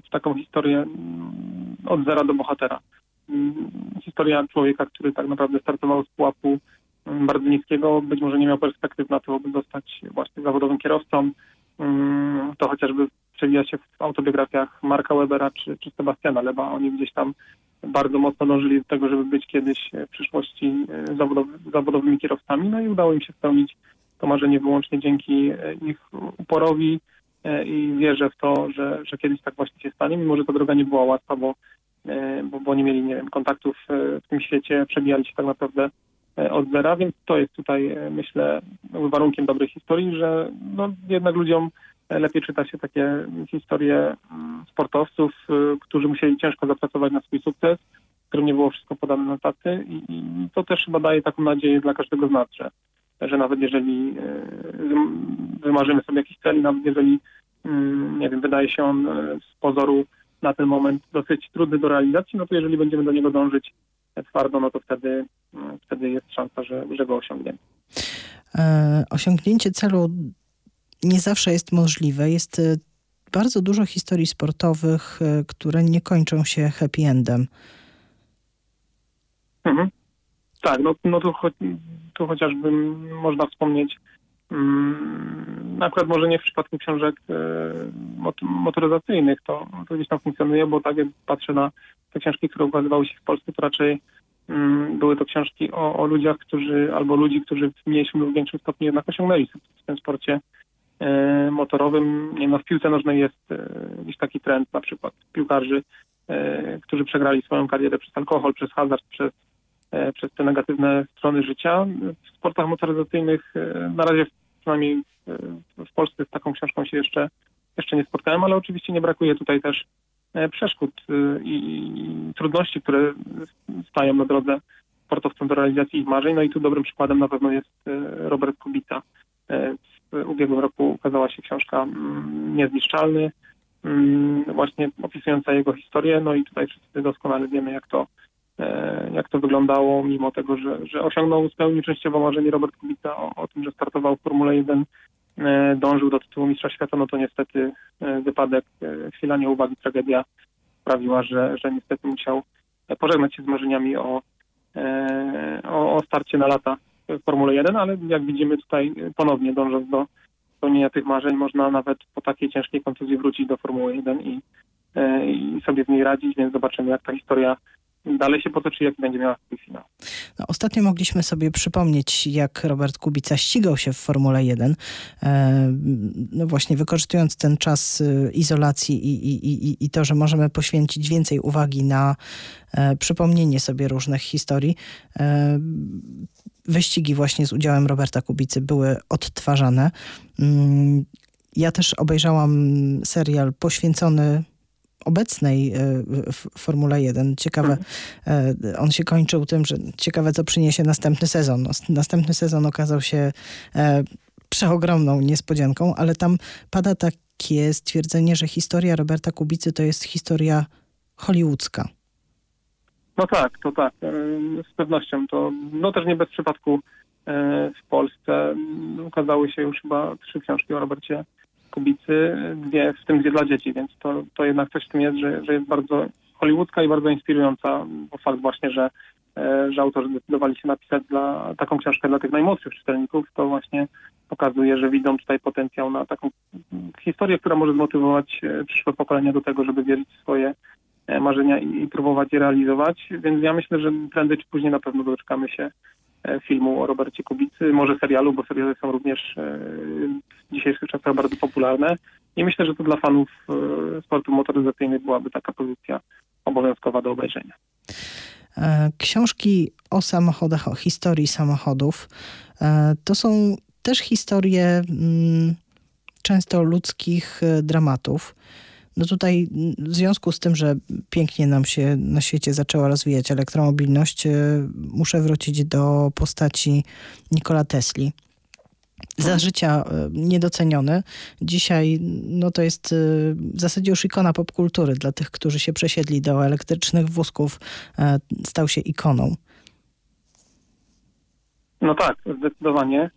w taką historię mm, od zera do bohatera. Mm, Historia człowieka, który tak naprawdę startował z pułapu bardzo niskiego, być może nie miał perspektyw na to, by zostać właśnie zawodowym kierowcą. Mm, To chociażby przewija się w autobiografiach Marka Webera czy, czy Sebastiana Leba. Oni gdzieś tam bardzo mocno dążyli do tego, żeby być kiedyś w przyszłości e, zawodowy, zawodowymi kierowcami, no i udało im się spełnić to marzenie wyłącznie dzięki e, ich uporowi e, i wierzę w to, że, że kiedyś tak właśnie się stanie, mimo że ta droga nie była łatwa, bo, bo, bo nie mieli nie wiem, kontaktów w tym świecie, przebijali się tak naprawdę od zera, więc to jest tutaj, e, myślę, warunkiem dobrej historii, że no, jednak ludziom e, lepiej czyta się takie historie mm, sportowców, e, którzy musieli ciężko zapracować na swój sukces, którym nie było wszystko podane na tacy i, i to też chyba daje taką nadzieję dla każdego z nas, że, że nawet jeżeli e, wym- wymarzymy sobie jakiś cel, nawet jeżeli mm, nie wiem, wydaje się on e, z pozoru na ten moment dosyć trudny do realizacji, no to jeżeli będziemy do niego dążyć e, twardo, no to wtedy, mm, wtedy jest szansa, że, że go osiągniemy. E, osiągnięcie celu nie zawsze jest możliwe. Jest e, bardzo dużo historii sportowych, e, które nie kończą się happy endem. Mhm. Tak, no, no tu, cho- tu chociażby można wspomnieć, na przykład może nie w przypadku książek mot- motoryzacyjnych, to, to gdzieś tam funkcjonuje, bo tak jak patrzę na te książki, które ukazywały się w Polsce, to raczej mm, były to książki o, o ludziach, którzy, albo ludzi, którzy w mniejszym lub większym stopniu jednak osiągnęli w tym sporcie e, motorowym. Nie no w piłce nożnej jest e, gdzieś taki trend na przykład piłkarzy, którzy przegrali swoją karierę przez alkohol, przez hazard, przez przez te negatywne strony życia. W sportach motoryzacyjnych na razie przynajmniej e, w Polsce z taką książką się jeszcze, jeszcze nie spotkałem, ale oczywiście nie brakuje tutaj też e, przeszkód e, i, trudności, które stają na drodze sportowcom do realizacji ich marzeń. No i tu dobrym przykładem na pewno jest Robert Kubica. W ubiegłym roku ukazała się książka mm, Niezniszczalny, mm, właśnie opisująca jego historię. No i tutaj wszyscy doskonale wiemy, jak to jak to wyglądało, mimo tego, że, że osiągnął, spełnił częściowo marzenie Robert Kubica o, o tym, że startował w Formule 1, e, dążył do tytułu mistrza świata, no to niestety e, wypadek, e, chwila nieuwagi, tragedia sprawiła, że, że niestety musiał e, pożegnać się z marzeniami o, e, o, o starcie na lata w Formule 1, ale jak widzimy tutaj e, ponownie dążąc do spełnienia tych marzeń, można nawet po takiej ciężkiej kontuzji wrócić do Formuły 1 i, e, i sobie z niej radzić, więc zobaczymy, jak ta historia dalej się potoczy, jaki będzie miała swój finał. No, ostatnio mogliśmy sobie przypomnieć, jak Robert Kubica ścigał się w Formule 1, e, no właśnie wykorzystując ten czas e, izolacji i, i, i, i to, że możemy poświęcić więcej uwagi na e, przypomnienie sobie różnych historii. E, wyścigi właśnie z udziałem Roberta Kubicy były odtwarzane. Mm, Ja też obejrzałam serial poświęcony obecnej e, Formule 1. Ciekawe, e, on się kończył tym, że ciekawe, co przyniesie następny sezon. Następny sezon okazał się e, przeogromną niespodzianką, ale tam pada takie stwierdzenie, że historia Roberta Kubicy to jest historia hollywoodzka. No tak, to tak, z pewnością. To no też nie bez przypadku w Polsce ukazały się już chyba trzy książki o Robercie Kubicy, w tym dwie dla dzieci, więc to, to jednak coś w tym jest, że, że jest bardzo hollywoodzka i bardzo inspirująca, bo fakt właśnie, że, e, że autorzy zdecydowali się napisać dla, taką książkę dla tych najmłodszych czytelników, to właśnie pokazuje, że widzą tutaj potencjał na taką historię, która może zmotywować e, przyszłe pokolenia do tego, żeby wierzyć w swoje e, marzenia i, i próbować je realizować. Więc ja myślę, że prędzej czy później na pewno doczekamy się filmu o Robercie Kubicy, może serialu, bo seriale są również e, w dzisiejszych czasach bardzo popularne. I myślę, że to dla fanów e, sportu motoryzacyjnych byłaby taka pozycja obowiązkowa do obejrzenia. E, Książki o samochodach, o historii samochodów, e, to są też historie mm, często ludzkich e, dramatów. No tutaj w związku z tym, że pięknie nam się na świecie zaczęła rozwijać elektromobilność, e, muszę wrócić do postaci Nikola Tesli. Za życia e, niedoceniony. Dzisiaj no to jest e, w zasadzie już ikona popkultury dla tych, którzy się przesiedli do elektrycznych wózków. Stał się ikoną. No tak, zdecydowanie.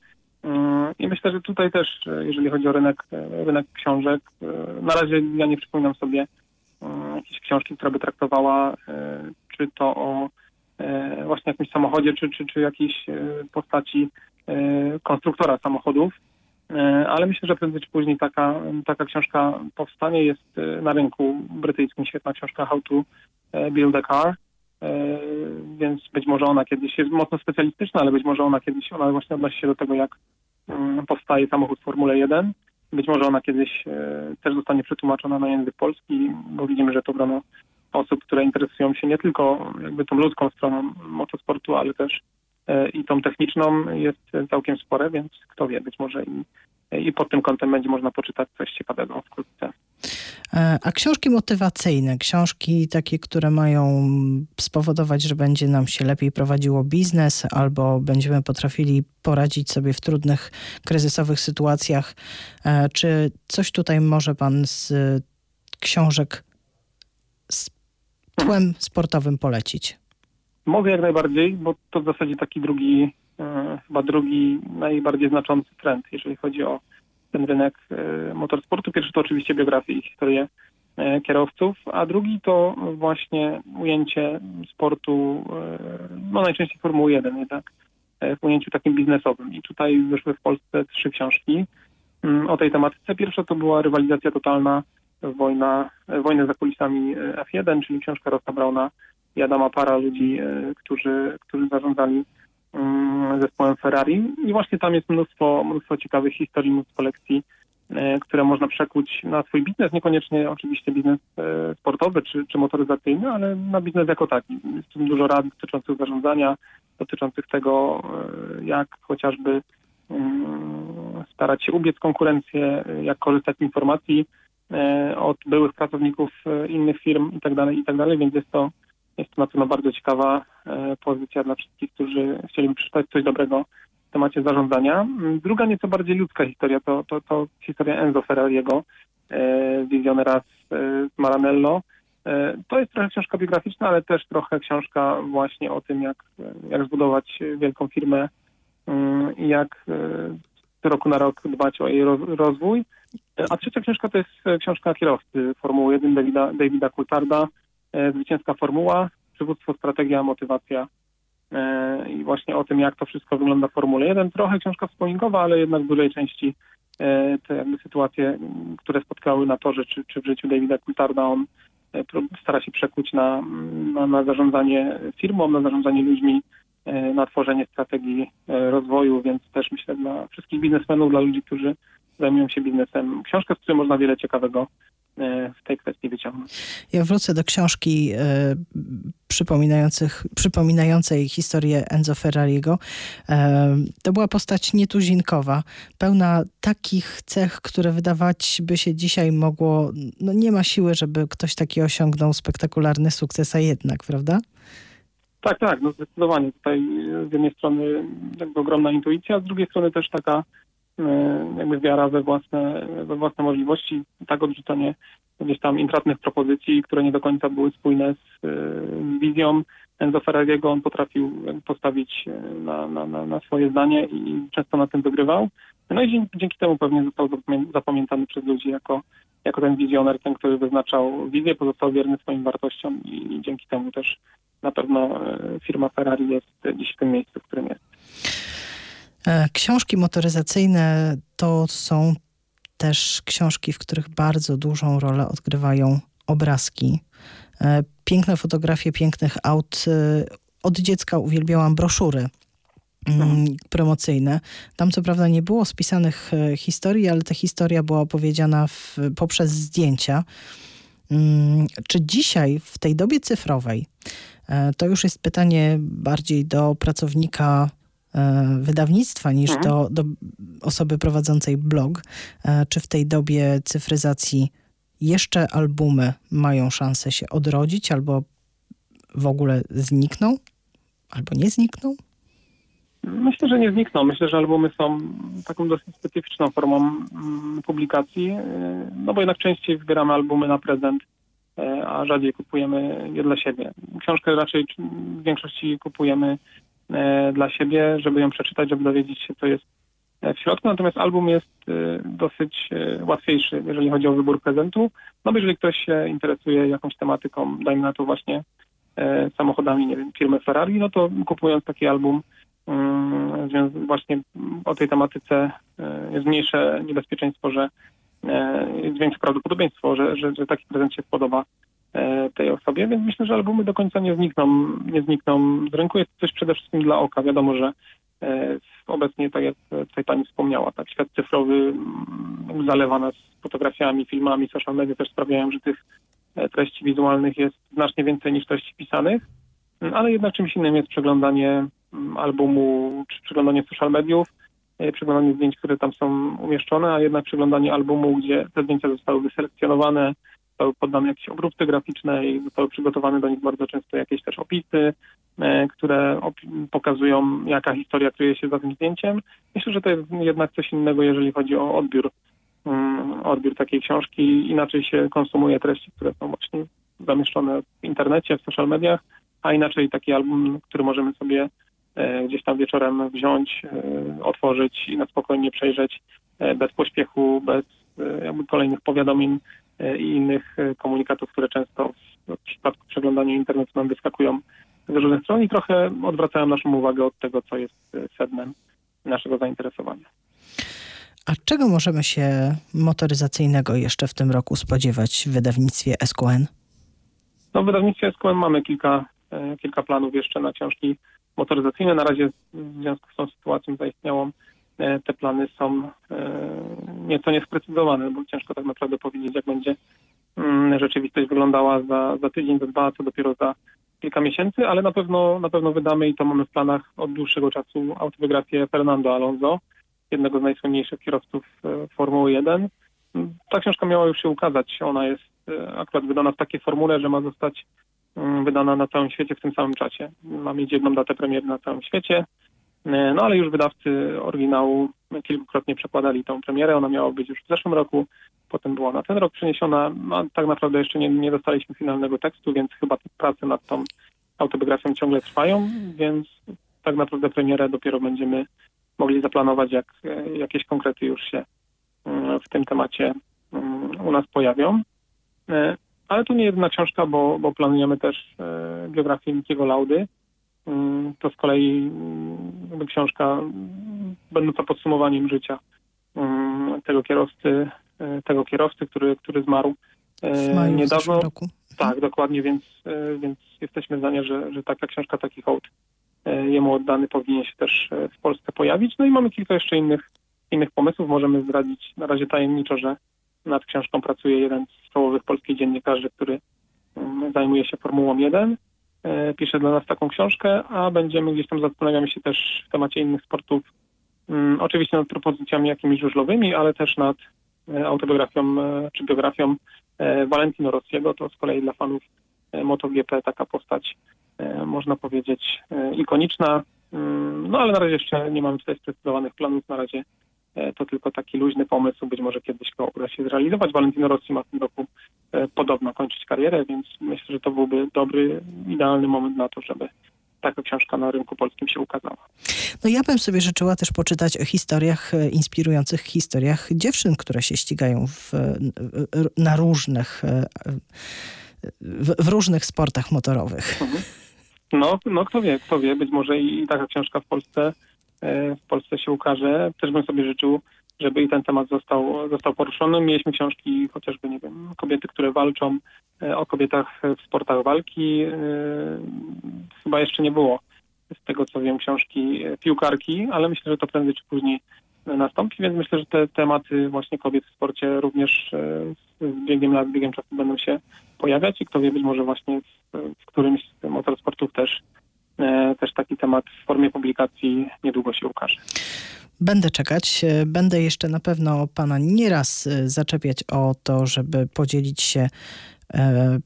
Mm, I myślę, że tutaj też, e, jeżeli chodzi o rynek, e, rynek książek, e, na razie ja nie przypominam sobie mm, jakiejś książki, która by traktowała czy to o właśnie jakimś samochodzie, czy, czy, czy jakiejś postaci konstruktora samochodów. Ale myślę, że prędzej czy później taka, taka książka powstanie. Jest na rynku brytyjskim świetna książka How to Build a Car. E, więc być może ona kiedyś jest mocno specjalistyczna, ale być może ona kiedyś, ona właśnie odnosi się do tego, jak mm, powstaje samochód w Formule 1. Być może ona kiedyś e, też zostanie przetłumaczona na język polski, bo widzimy, że to grono osób, które interesują się nie tylko jakby tą ludzką stroną motosportu, ale też i tą techniczną jest całkiem spore, więc kto wie, być może i, i pod tym kątem będzie można poczytać coś ciekawego wkrótce. E, A książki motywacyjne, książki takie, które mają spowodować, że będzie nam się lepiej prowadziło biznes, albo będziemy potrafili poradzić sobie w trudnych, kryzysowych sytuacjach. E, Czy coś tutaj może pan z e, książek z tłem sportowym polecić? Mogę jak najbardziej, bo to w zasadzie taki drugi, e, chyba drugi najbardziej znaczący trend, jeżeli chodzi o ten rynek e, motorsportu. Pierwszy to oczywiście biografie i historie e, kierowców, a drugi to właśnie ujęcie sportu, no najczęściej Formuły 1 jednak, w ujęciu takim biznesowym. I tutaj wyszły w Polsce trzy książki mm, o tej tematyce. Pierwsza to była rywalizacja totalna, wojna, wojna za kulisami e, F1, czyli książka Rossa Brauna i Adama Para, ludzi, e, którzy, którzy zarządzali mm, zespołem Ferrari. I właśnie tam jest mnóstwo, mnóstwo ciekawych historii, mnóstwo lekcji, e, które można przekuć na swój biznes, niekoniecznie oczywiście biznes e, sportowy czy, czy motoryzacyjny, ale na biznes jako taki. Jest tu dużo rad dotyczących zarządzania, dotyczących tego, jak chociażby mm, starać się ubiec konkurencję, jak korzystać z informacji od byłych pracowników innych firm i tak dalej, i tak więc jest to jest to na pewno bardzo ciekawa e, pozycja dla wszystkich, którzy chcieliby przeczytać coś dobrego w temacie zarządzania. Mm, Druga nieco bardziej ludzka historia to, to, to historia Enzo Ferrariego, e, wizjonera z, e, z Maranello. To jest trochę książka biograficzna, ale też trochę książka właśnie o tym, jak, jak zbudować wielką firmę mm, i jak z roku na rok dbać o jej roz- rozwój. A trzecia książka to jest książka kierowcy Formuły 1 Davida, Davida Coultharda, Zwycięska Formuła, Przywództwo, Strategia, Motywacja e, i właśnie o tym, jak to wszystko wygląda w Formule 1. Trochę książka wspominkowa, ale jednak w dużej części e, te sytuacje, m, które spotkały na torze czy, czy w życiu Davida Coultharda, on e, stara się przekuć na, na, na zarządzanie firmą, na zarządzanie ludźmi, e, na tworzenie strategii e, rozwoju, więc też myślę dla wszystkich biznesmenów, dla ludzi, którzy zajmują się biznesem. Książka, z której można wiele ciekawego e, w tej kwestii wyciągnąć. Ja wrócę do książki e, przypominających, przypominającej historię Enzo Ferrariego. E, to była postać nietuzinkowa, pełna takich cech, które wydawać by się dzisiaj mogło, no nie ma siły, żeby ktoś taki osiągnął spektakularny sukces, a jednak, prawda? Tak, tak, no zdecydowanie. Tutaj e, z jednej strony jakby ogromna intuicja, z drugiej strony też taka e, jakby wiara we własne, we własne możliwości, tak odrzucanie gdzieś tam intratnych propozycji, które nie do końca były spójne z, z wizją Enzo Ferrariego. On potrafił postawić e, na, na, na, swoje zdanie i często na tym wygrywał. No i dzięki, dzięki temu pewnie został zapamię- zapamiętany przez ludzi jako, jako ten wizjoner, ten, który wyznaczał wizję, pozostał wierny swoim wartościom i, i dzięki temu też na pewno firma Ferrari jest dziś w tym miejscu, w którym jest. E, Książki motoryzacyjne to są też książki, w których bardzo dużą rolę odgrywają obrazki. E, Piękne fotografie pięknych aut. E, Od dziecka uwielbiałam broszury mm, promocyjne. Tam co prawda nie było spisanych historii, ale ta historia była opowiedziana w, poprzez zdjęcia. Mm, Czy dzisiaj, w tej dobie cyfrowej, to już jest pytanie bardziej do pracownika wydawnictwa niż Mhm. do, do osoby prowadzącej blog, e, czy w tej dobie cyfryzacji jeszcze albumy mają szansę się odrodzić albo w ogóle znikną, albo nie znikną? Myślę, że nie znikną. Myślę, że albumy są taką dosyć specyficzną formą mm, publikacji, yy, no bo jednak częściej zbieramy albumy na prezent, e, a rzadziej kupujemy je dla siebie. Książkę raczej w większości kupujemy e, dla siebie, żeby ją przeczytać, żeby dowiedzieć się, co jest e, w środku. Natomiast album jest e, dosyć e, łatwiejszy, jeżeli chodzi o wybór prezentu. No bo jeżeli ktoś się interesuje jakąś tematyką, dajmy na to właśnie e, samochodami, nie wiem, firmy Ferrari, no to kupując taki album, Mm, właśnie o tej tematyce e, jest mniejsze niebezpieczeństwo, że e, jest większe prawdopodobieństwo, że, że, że taki prezent się spodoba e, tej osobie, więc myślę, że albumy do końca nie znikną, nie znikną z rynku. Jest coś przede wszystkim dla oka. Wiadomo, że e, obecnie, tak jak tutaj pani wspomniała, tak świat cyfrowy mm, zalewa nas fotografiami, filmami, social media też sprawiają, że tych e, treści wizualnych jest znacznie więcej niż treści pisanych, Mm, ale jednak czymś innym jest przeglądanie mm, albumu, czy przeglądanie social mediów, e, przeglądanie zdjęć, które tam są umieszczone, a jednak przeglądanie albumu, gdzie te zdjęcia zostały wyselekcjonowane, zostały poddane jakieś obróbce graficzne i zostały przygotowane do nich bardzo często jakieś też opisy, e, które pokazują, jaka historia kryje się za tym zdjęciem. Myślę, że to jest jednak coś innego, jeżeli chodzi o odbiór, mm, odbiór takiej książki. Inaczej się konsumuje treści, które są właśnie zamieszczone w internecie, w social mediach, a inaczej taki album, który możemy sobie e, gdzieś tam wieczorem wziąć, e, otworzyć i na spokojnie przejrzeć bez pośpiechu, bez jakby kolejnych powiadomień i innych e, komunikatów, które często w, przypadku przeglądania internetu nam wyskakują z różnych stron i trochę odwracają naszą uwagę od tego, co jest e, sednem naszego zainteresowania. A czego możemy się motoryzacyjnego jeszcze w tym roku spodziewać w wydawnictwie SQN? No w wydawnictwie SQM mamy kilka, e, kilka planów jeszcze na książki motoryzacyjne. Na razie w związku z tą sytuacją zaistniałą e, te plany są e, nieco niesprecyzowane, bo ciężko tak naprawdę powiedzieć, jak będzie mm, rzeczywistość wyglądała za, za tydzień, za dwa, co dopiero za kilka miesięcy, ale na pewno, na pewno wydamy i to mamy w planach od dłuższego czasu autobiografię Fernando Alonso, jednego z najsłynniejszych kierowców e, Formuły 1. Ta książka miała już się ukazać. Ona jest e, akurat wydana w takiej formule, że ma zostać mm, wydana na całym świecie w tym samym czasie. Ma mieć jedną datę premiery na całym świecie. E, No ale już wydawcy oryginału kilkukrotnie przekładali tą premierę. Ona miała być już w zeszłym roku, potem była na ten rok przeniesiona. No, tak naprawdę jeszcze nie, nie dostaliśmy finalnego tekstu, więc chyba prace nad tą autobiografią ciągle trwają, więc tak naprawdę premierę dopiero będziemy mogli zaplanować, jak e, jakieś konkrety już się mm, w tym temacie mm, u nas pojawią. E, Ale to nie jedna książka, bo, bo planujemy też e, biografię Mikiego Laudy. Mm, To z kolei książka będąca podsumowaniem życia mm, tego kierowcy, e, tego kierowcy, który, który zmarł e, W maju w niedawno. roku. Tak, dokładnie, więc, e, więc jesteśmy zdania, że, że taka książka, taki hołd jemu oddany powinien się też w Polsce pojawić. No i mamy kilka jeszcze innych, innych pomysłów. Możemy zdradzić na razie tajemniczo, że nad książką pracuje jeden z czołowych polskich dziennikarzy, który mm, zajmuje się Formułą 1. E, Pisze dla nas taką książkę, a będziemy gdzieś tam zastanawiamy się też w temacie innych sportów. Mm, Oczywiście nad propozycjami jakimiś żużlowymi, ale też nad e, autobiografią e, czy biografią Valentino Rossiego. To z kolei dla fanów MotoGP taka postać, można powiedzieć, ikoniczna. Mm, No ale na razie jeszcze nie mamy tutaj sprecyzowanych planów. Na razie to tylko taki luźny pomysł. Być może kiedyś go uda się zrealizować. Valentino Rossi ma w tym roku e, podobno kończyć karierę, więc myślę, że to byłby dobry, idealny moment na to, żeby taka książka na rynku polskim się ukazała. No ja bym sobie życzyła też poczytać o historiach, e, inspirujących historiach dziewczyn, które się ścigają w, e, na różnych, e, w, w różnych sportach motorowych. No, no kto wie, kto wie, być może i taka książka w Polsce, e, w Polsce się ukaże. Też bym sobie życzył, żeby i ten temat został, został poruszony. Mieliśmy książki chociażby, nie wiem, kobiety, które walczą, e, o kobietach w sportach walki. E, Chyba jeszcze nie było, z tego co wiem, książki e, piłkarki, ale myślę, że to prędzej czy później nastąpi, więc myślę, że te tematy właśnie kobiet w sporcie również e, z biegiem lat, biegiem czasu będą się pojawiać i kto wie, być może właśnie w, w którymś z motorsportów też, e, też taki temat w formie publikacji niedługo się ukaże. Będę czekać. E, Będę jeszcze na pewno pana nieraz e, zaczepiać o to, żeby podzielić się e,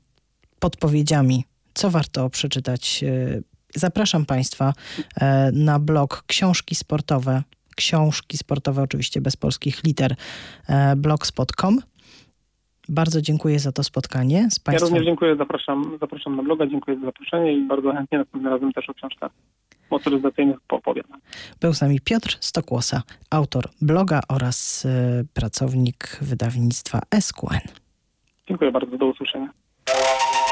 podpowiedziami, co warto przeczytać. E, Zapraszam państwa e, na blog Książki Sportowe. Książki sportowe, oczywiście bez polskich liter, e, blogspot.com. Bardzo dziękuję za to spotkanie z Ja państwem. również dziękuję, zapraszam, zapraszam na bloga, dziękuję za zaproszenie i bardzo chętnie następnym razem też o książkach motoryzacyjnych poopowiadam. Był z nami Piotr Stokłosa, autor bloga oraz e, pracownik wydawnictwa SQN. Dziękuję bardzo, do usłyszenia.